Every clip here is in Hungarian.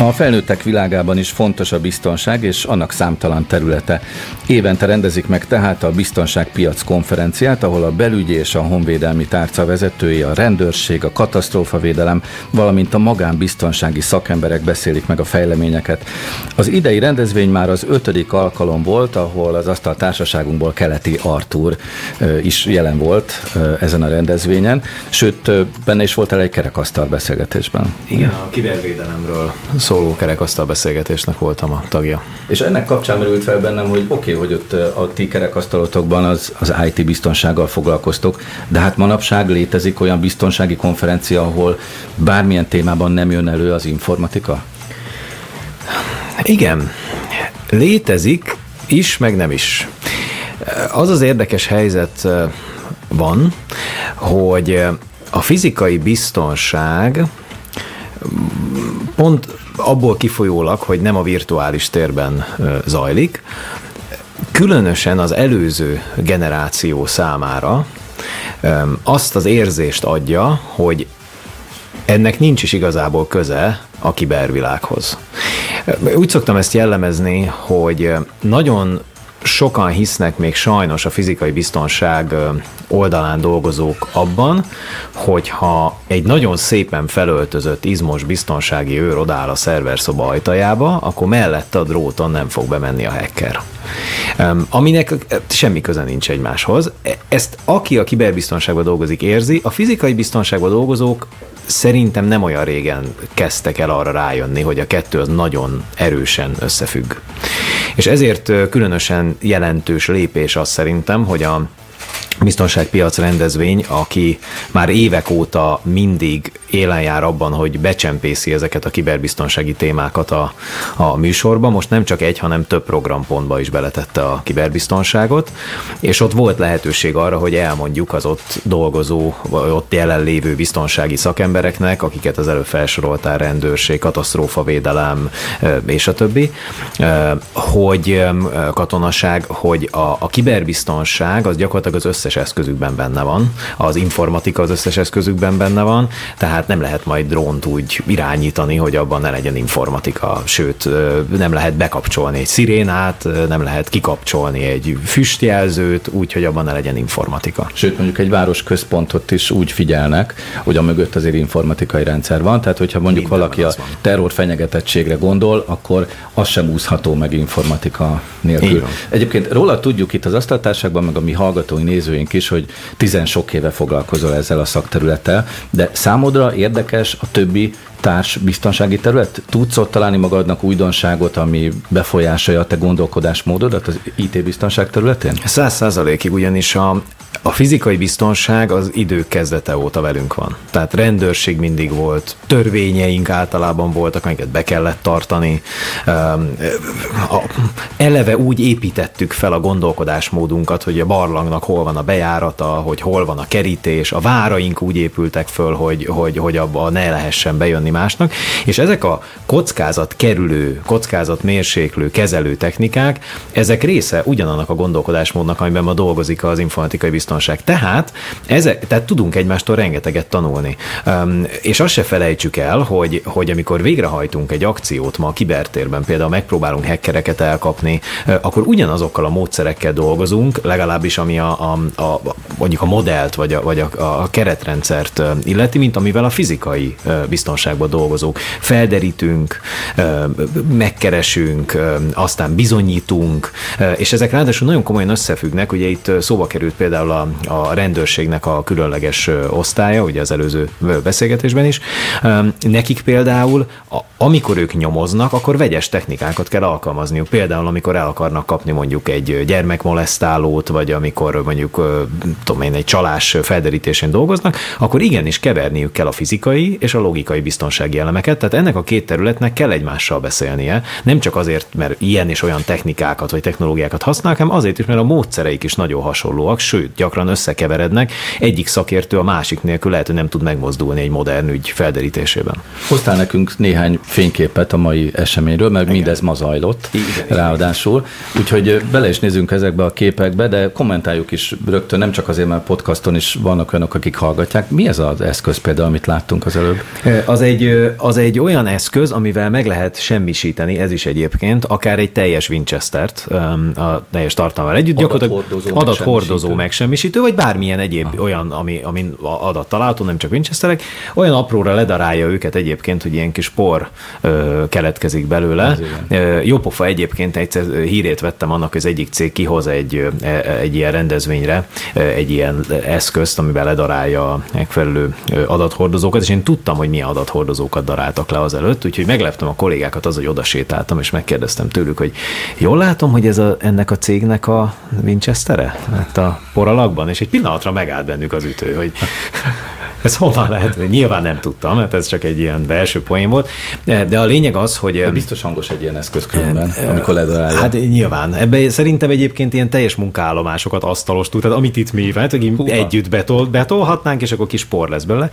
A felnőttek világában is fontos a biztonság és annak számtalan területe. Évente rendezik meg tehát a Biztonságpiac konferenciát, ahol a belügyi és a honvédelmi tárca vezetői, a rendőrség, a katasztrófavédelem, valamint a magánbiztonsági szakemberek beszélik meg a fejleményeket. Az idei rendezvény már az ötödik alkalom volt, ahol az asztal társaságunkból Keleti Artúr is jelen volt ezen a rendezvényen, sőt benne is volt el egy kerekasztal beszélgetésben. Igen, a kibervédelemről szóló kerekasztal beszélgetésnek voltam a tagja. És ennek kapcsán merült fel bennem, hogy oké, okay, hogy ott a ti kerekasztalotokban az, az IT biztonsággal foglalkoztok, de hát manapság létezik olyan biztonsági konferencia, ahol bármilyen témában nem jön elő az informatika? Igen, létezik is, meg nem is. Az az érdekes helyzet van, hogy a fizikai biztonság pont abból kifolyólag, hogy nem a virtuális térben zajlik, különösen az előző generáció számára azt az érzést adja, hogy ennek nincs is igazából köze a kibervilághoz. Úgy szoktam ezt jellemezni, hogy nagyon sokan hisznek még sajnos a fizikai biztonság oldalán dolgozók abban, hogyha egy nagyon szépen felöltözött izmos biztonsági őr odáll a szerverszoba ajtajába, akkor mellette a dróton nem fog bemenni a hacker. Aminek semmi köze nincs egymáshoz. E, ezt aki a kiberbiztonságban dolgozik érzi, a fizikai biztonságban dolgozók szerintem nem olyan régen kezdtek el arra rájönni, hogy a kettő az nagyon erősen összefügg. És ezért különösen jelentős lépés az szerintem, hogy a biztonságpiac rendezvény, aki már évek óta mindig élen jár abban, hogy becsempészi ezeket a kiberbiztonsági témákat a, a műsorba. Most nem csak egy, hanem több programpontba is beletette a kiberbiztonságot, és ott volt lehetőség arra, hogy elmondjuk az ott dolgozó, vagy ott jelenlévő biztonsági szakembereknek, akiket az előbb felsoroltál, rendőrség, katasztrófavédelem és a többi, hogy katonaság, hogy a, a kiberbiztonság az gyakorlatilag az összes eszközükben benne van, az informatika az összes eszközükben benne van, tehát nem lehet majd drónt úgy irányítani, hogy abban ne legyen informatika, sőt, nem lehet bekapcsolni egy szirénát, nem lehet kikapcsolni egy füstjelzőt, úgy, hogy abban ne legyen informatika. Sőt, mondjuk egy város központot is úgy figyelnek, hogy a mögött azért informatikai rendszer van, tehát hogyha mondjuk Minden valaki a terror fenyegetettségre gondol, akkor az sem úszható meg informatika nélkül. Egyébként róla tudjuk itt az asztaltárságban, meg a mi hallgatói nézőink is, hogy tizen sok éve foglalkozol ezzel a szakterülettel, de számodra érdekes a többi társ biztonsági terület? Tudsz ott találni magadnak újdonságot, ami befolyásolja a te gondolkodásmódodat az IT biztonság területén? Száz százalékig, ugyanis a, a fizikai biztonság az idők kezdete óta velünk van. Tehát rendőrség mindig volt, törvényeink általában voltak, amiket be kellett tartani. Eleve úgy építettük fel a gondolkodásmódunkat, hogy a barlangnak hol van a bejárata, hogy hol van a kerítés, a váraink úgy épültek föl, hogy, hogy, hogy abba ne lehessen bejönni másnak, és ezek a kockázat kerülő, kockázat mérséklő, kezelő technikák, ezek része ugyanannak a gondolkodásmódnak, amiben ma dolgozik az informatikai biztonság. Tehát, ezek, tehát tudunk egymástól rengeteget tanulni. Um, és azt se felejtsük el, hogy, hogy amikor végrehajtunk egy akciót ma a kibertérben, például megpróbálunk hackereket elkapni, akkor ugyanazokkal a módszerekkel dolgozunk, legalábbis ami a, a, a mondjuk a modellt, vagy a, vagy a, a keretrendszert illeti, mint amivel a fizikai biztonságban dolgozók. Felderítünk, megkeresünk, aztán bizonyítunk, és ezek ráadásul nagyon komolyan összefüggnek, ugye itt szóba került például a, rendőrségnek a különleges osztálya, ugye az előző beszélgetésben is. Nekik például, amikor ők nyomoznak, akkor vegyes technikákat kell alkalmazniuk. Például, amikor el akarnak kapni mondjuk egy gyermekmolesztálót, vagy amikor mondjuk, tudom én, egy csalás felderítésén dolgoznak, akkor igenis keverniük kell a fizikai és a logikai biztonsági elemeket. Tehát ennek a két területnek kell egymással beszélnie. Nem csak azért, mert ilyen és olyan technikákat vagy technológiákat használnak, hanem azért is, mert a módszereik is nagyon hasonlóak, sőt, gyakran összekeverednek. Egyik szakértő a másik nélkül lehet, hogy nem tud megmozdulni egy modern ügy felderítésében. Hoztál nekünk néhány fényképet a mai eseményről, mert Igen. mindez ma zajlott Igen, ráadásul. Úgyhogy bele is nézünk ezekbe a képekbe, de kommentáljuk is rögtön, nem csak azért, mert podcaston is vannak olyanok, akik hallgatják. Mi ez az eszköz például, amit láttunk az előbb? Az egy, az egy olyan eszköz, amivel meg lehet semmisíteni, ez is egyébként, akár egy teljes Winchester-t a teljes tartalmával együtt, gyakorlatilag adathordozó megsemmisítő, vagy bármilyen egyéb ah. olyan, ami, ami adat található, nem csak Winchesterek, olyan apróra ledarálja őket egyébként, hogy ilyen kis por ö, keletkezik belőle. Jópofa egyébként egyszer hírét vettem annak, hogy az egyik cég kihoz egy, egy ilyen rendezvényre egy ilyen eszközt, amivel ledarálja a megfelelő adathordozókat, és én tudtam, hogy milyen adathordozókat daráltak le az előtt, úgyhogy megleptem a kollégákat az, hogy oda sétáltam, és megkérdeztem tőlük, hogy jól látom, hogy ez a, ennek a cégnek a Winchestere? Hát a poralakban, és egy pillanatra megállt bennük az ütő, hogy ez honnan lehet? Nyilván nem tudtam, mert ez csak egy ilyen belső poén volt. De a lényeg az, hogy... De biztos hangos egy ilyen eszköz különben, amikor ledarálja. Hát nyilván. Ebben szerintem egyébként ilyen teljes munkaállomásokat asztalos tud, tehát amit itt mi hát, hogy együtt betol, betolhatnánk, és akkor kis por lesz belőle.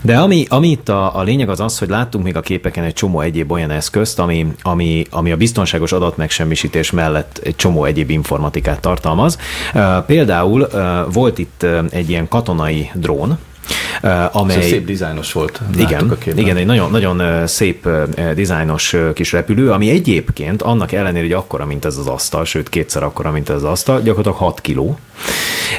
De ami, ami itt a, a lényeg az az, hogy láttunk még a képeken egy csomó egyéb olyan eszközt, ami, ami, ami a biztonságos adatmegsemmisítés mellett egy csomó egyéb informatikát tartalmaz. Például volt itt egy ilyen katonai drón, amely... Ez szép dizájnos volt. Igen, igen, egy nagyon, nagyon szép dizájnos kis repülő, ami egyébként annak ellenére, hogy akkora, mint ez az asztal, sőt kétszer akkora, mint ez az asztal, gyakorlatilag 6 kiló.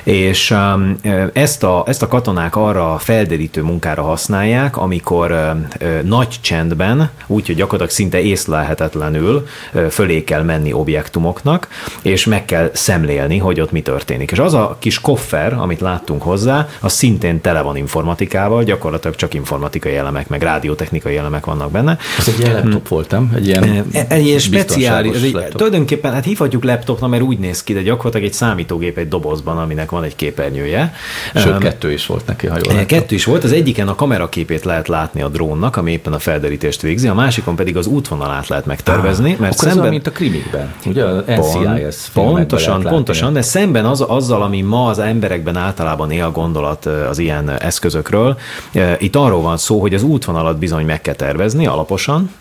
És um, ezt a, ezt a katonák arra felderítő munkára használják, amikor nagy csendben, úgyhogy gyakorlatilag szinte észlelhetetlenül fölé kell menni objektumoknak, és meg kell szemlélni, hogy ott mi történik. És az a kis koffer, amit láttunk hozzá, az szintén tele van informatikával, gyakorlatilag csak informatikai elemek, meg rádiótechnikai elemek vannak benne. Ez egy ilyen laptop voltam, egy ilyen Egy ilyen speciális, egy, tulajdonképpen hát hívhatjuk laptopnak, mert úgy néz ki, de gyakorlatilag egy számítógép egy dobozban, aminek van egy képernyője. Sőt, kettő is volt neki, ha jól. Kettő is volt, az egyiken a kameraképét lehet látni a drónnak, ami éppen a felderítést végzi, a másikon pedig az útvonalát lehet megtervezni. Ah, mert akkor szemben... ez mint a krimikben, ugye a NCIS Pontosan, pontosan, de szemben az, azzal, ami ma az emberekben általában él gondolat az ilyen eszközökről, itt arról van szó, hogy az útvonalat bizony meg kell tervezni alaposan,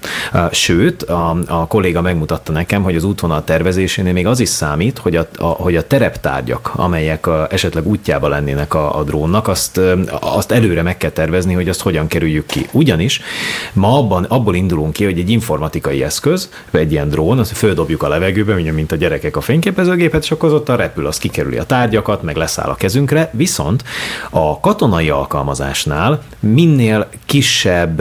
sőt, a, a kolléga megmutatta nekem, hogy az útvonal tervezésénél még az is számít, hogy a, a, hogy a tereptárgyak, amelyek a, esetleg útjába lennének a, a drónnak, azt, azt előre meg kell tervezni, hogy azt hogyan kerüljük ki. Ugyanis ma abban, abból indulunk ki, hogy egy informatikai eszköz, egy ilyen drón, azt földobjuk a levegőbe, mint a gyerekek a fényképezőgépet, és akkor ott a repül, az kikerüli a tárgyakat, meg leszáll a kezünkre, viszont a katonai alkalmazásnál minél kisebb,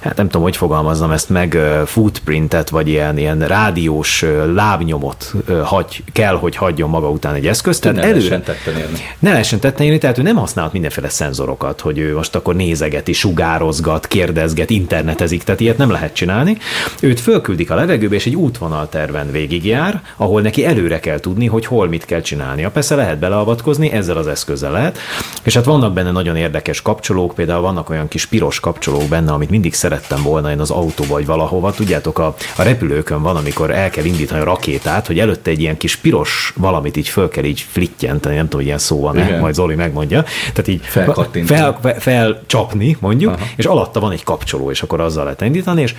hát nem tudom, hogy fogalmazzam ezt meg, footprintet, vagy ilyen, ilyen rádiós lábnyomot hagy, kell, hogy hagyjon maga után egy eszköz. Tehát előre, tetten érni. Ne lehessen tetten érni, tehát ő nem használhat mindenféle szenzorokat, hogy ő most akkor nézegeti, sugározgat, kérdezget, internetezik, tehát ilyet nem lehet csinálni. Őt fölküldik a levegőbe, és egy útvonalterven végigjár, ahol neki előre kell tudni, hogy hol mit kell csinálnia. Persze lehet beleavatkozni, ezzel az eszközzel lehet. És hát vannak benne nagyon érdekes kapcsolók, például vannak olyan kis piros kapcsolók benne, amit mindig szerettem volna én az autóba vagy valahova. Tudjátok, a, a repülőkön van, amikor el kell indítani a rakétát, hogy előtte egy ilyen kis piros valamit így föl kell így flittyenteni, nem tudom, ilyen szó van -e, majd Zoli megmondja. Tehát így fel, felcsapni, mondjuk, Aha. és alatta van egy kapcsoló, és akkor azzal lehet indítani, és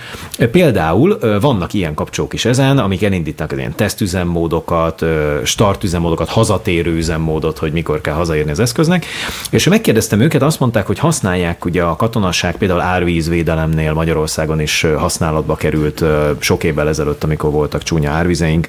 például vannak ilyen kapcsolók is ezen, amik elindítanak az ilyen tesztüzemmódokat, startüzemmódokat, hazatérő üzemmódot, hogy mikor kell hazaérni az eszköznek, és megkérdeztem őket, azt mondták, hogy használják ugye a katonasság például árvízvédelemnél Magyarországon is használatba került sok évvel ezelőtt, amikor voltak csúnya árvizeink,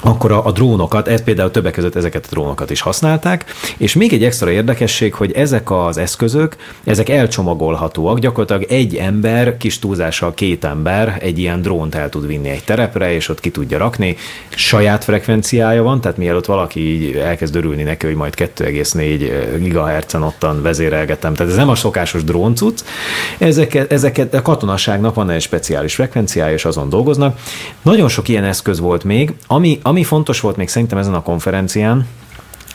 akkor a, a drónokat, ez például többek között ezeket a drónokat is használták, és még egy extra érdekesség, hogy ezek az eszközök, ezek elcsomagolhatóak, gyakorlatilag egy ember, kis túlzással két ember egy ilyen drónt el tud vinni egy terepre, és ott ki tudja rakni. Saját frekvenciája van, tehát mielőtt valaki így elkezd örülni neki, hogy majd 2,4 GHz-en ottan vezérelgetem, tehát ez nem a szokásos dróncuc, ezeket, ezeket a katonaságnak van egy speciális frekvenciája, és azon dolgoznak. Nagyon sok ilyen eszköz volt még, ami, ami fontos volt még szerintem ezen a konferencián,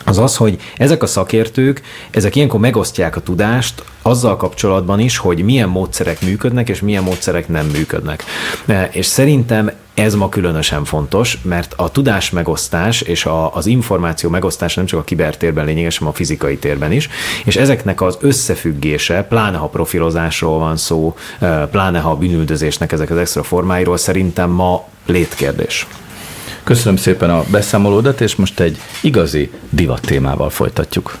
az az, hogy ezek a szakértők, ezek ilyenkor megosztják a tudást azzal kapcsolatban is, hogy milyen módszerek működnek, és milyen módszerek nem működnek. És szerintem ez ma különösen fontos, mert a tudás megosztás és a, az információ megosztás nem csak a kibertérben lényeges, hanem a fizikai térben is, és ezeknek az összefüggése, pláne ha profilozásról van szó, pláne ha a bűnüldözésnek ezek az extra formáiról szerintem ma létkérdés. Köszönöm szépen a beszámolódat, és most egy igazi divat témával folytatjuk.